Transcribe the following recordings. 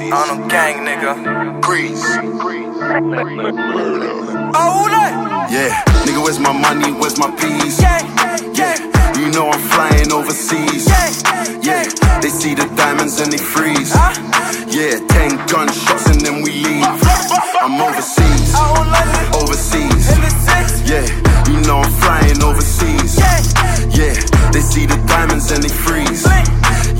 I'm a gang nigga. Grease. Oh, Yeah, nigga, where's my money? Where's my peas? yeah, yeah, You know I'm flying overseas. Yeah, they see the diamonds and they freeze. Yeah, ten gunshots and then we leave. I'm overseas. Overseas. In the six. Yeah, you know I'm flying overseas. Yeah, they see the diamonds and they freeze.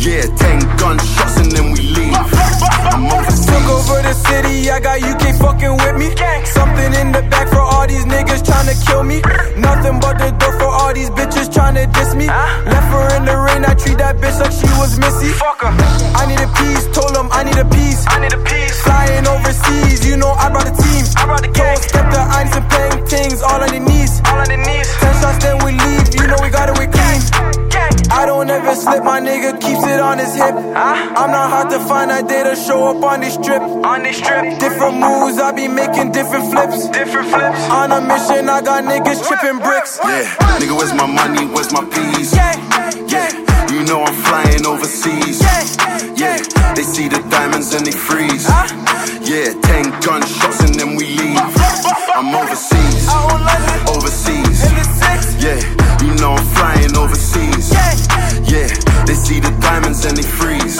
Yeah, ten gunshots and then we leave. I'm Took overseas. over the city, I got UK fucking with me. Something in the back for all these niggas tryna kill me. Nothing but the door for all these bitches tryna diss me. Left her in the rain, I treat that bitch like she was Missy. Fuck her. I need a piece, told him I need a piece. I need a piece. Flying overseas, you know I brought the team. I brought the gang. Step the irons and paintings, all on the knees. All on the knees. Ten shots, then we leave, you know we got it, we clean. Don't ever slip, my nigga keeps it on his hip. I'm not hard to find, I did a show up on this trip. On this trip, different moves, I be making different flips. Different flips. On a mission, I got niggas tripping bricks. Yeah, nigga, where's my money? Where's my peas? Yeah, yeah, You know I'm flying overseas. Yeah, yeah. they see the diamonds and they freeze. Yeah, ten gunshots and then we leave. I'm overseas. Overseas. In the six. Yeah, you know I'm flying overseas. Yeah, they see the diamonds and they freeze.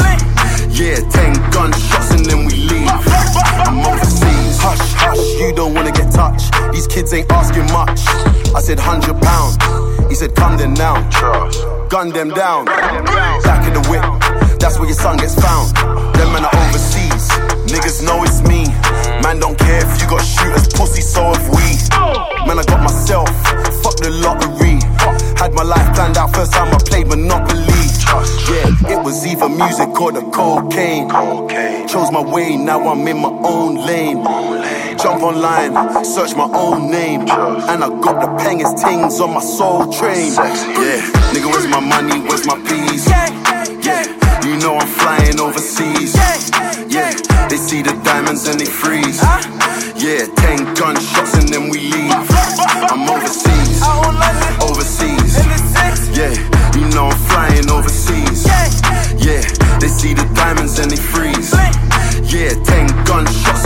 Yeah, ten gunshots and then we leave. I'm overseas. Hush, hush, you don't wanna get touched. These kids ain't asking much. I said hundred pound. He said come then now. Gun them down. Back of the whip. That's where your son gets found. Them men are overseas. Niggas know it's me. Man don't care if you got shooters, pussy, so have we. Man, I got myself. Fuck the lottery. Had my life planned out first time I played Monopoly. Trust, Yeah, it was either music or the cocaine. cocaine. Chose my way, now I'm in my own lane. lane. Jump online, search my own name. Trust. And I got the pangest things on my soul train. Sexy, Yeah, nigga, where's my money? Where's my peas? Yeah, you know I'm flying overseas. Yeah, they see the diamonds and they freeze. Yeah, ten gunshots and then we leave. Know I'm flying overseas. Yeah, they see the diamonds and they freeze. Yeah, ten gunshots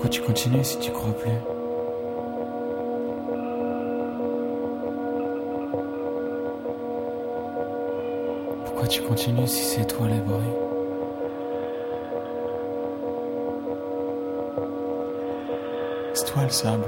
Pourquoi tu continues si tu crois plus? Pourquoi tu continues si c'est toi les bruits C'est toi le sable.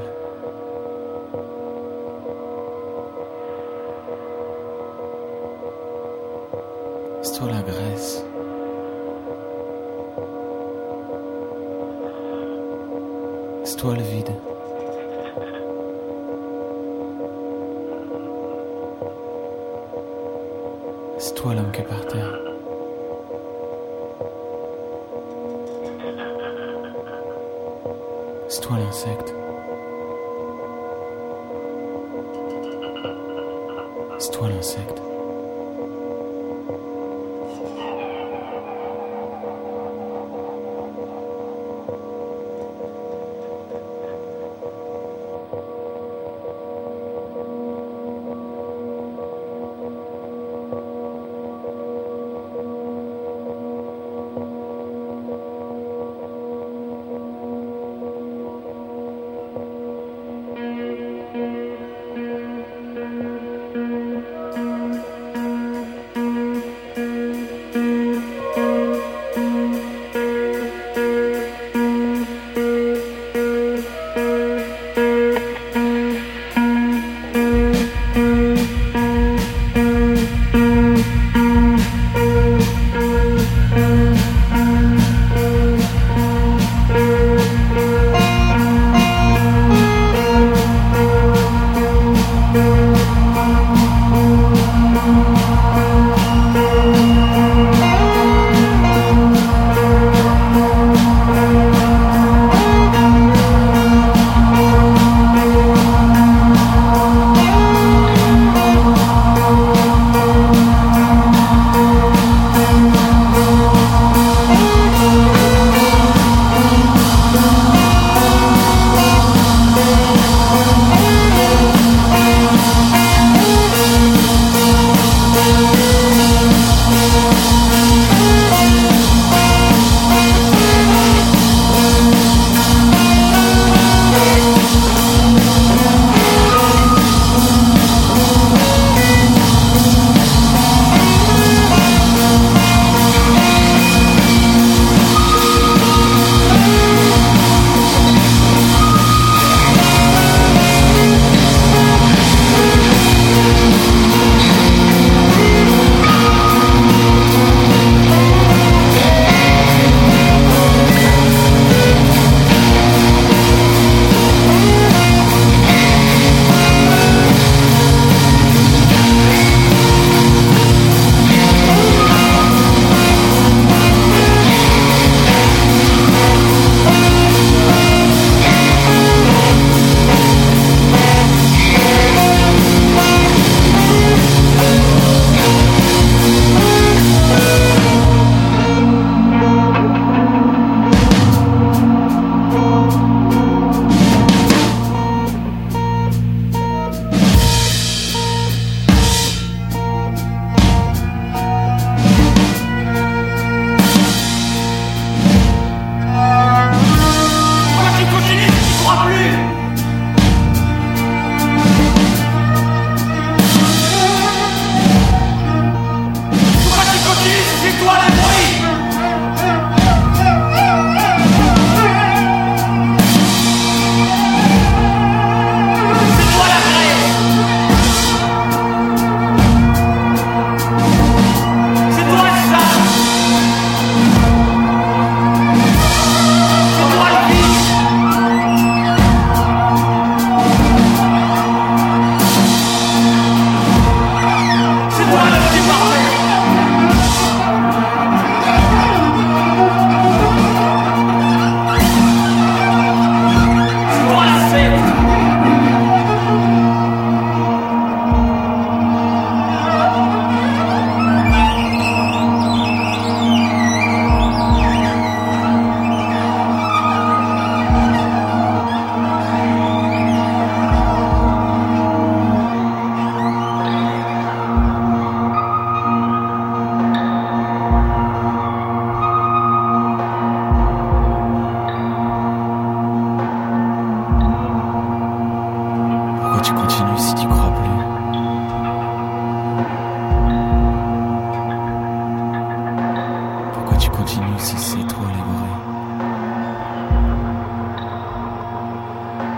Tu continues si c'est toi les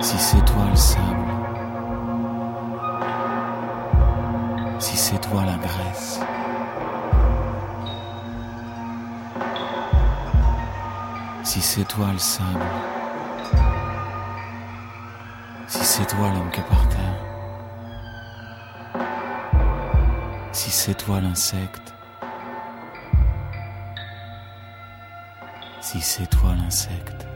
Si c'est toi le sable. Si c'est toi la graisse. Si c'est toi le sable. Si c'est toi l'homme que par terre. Si c'est toi l'insecte Si c'est toi l'insecte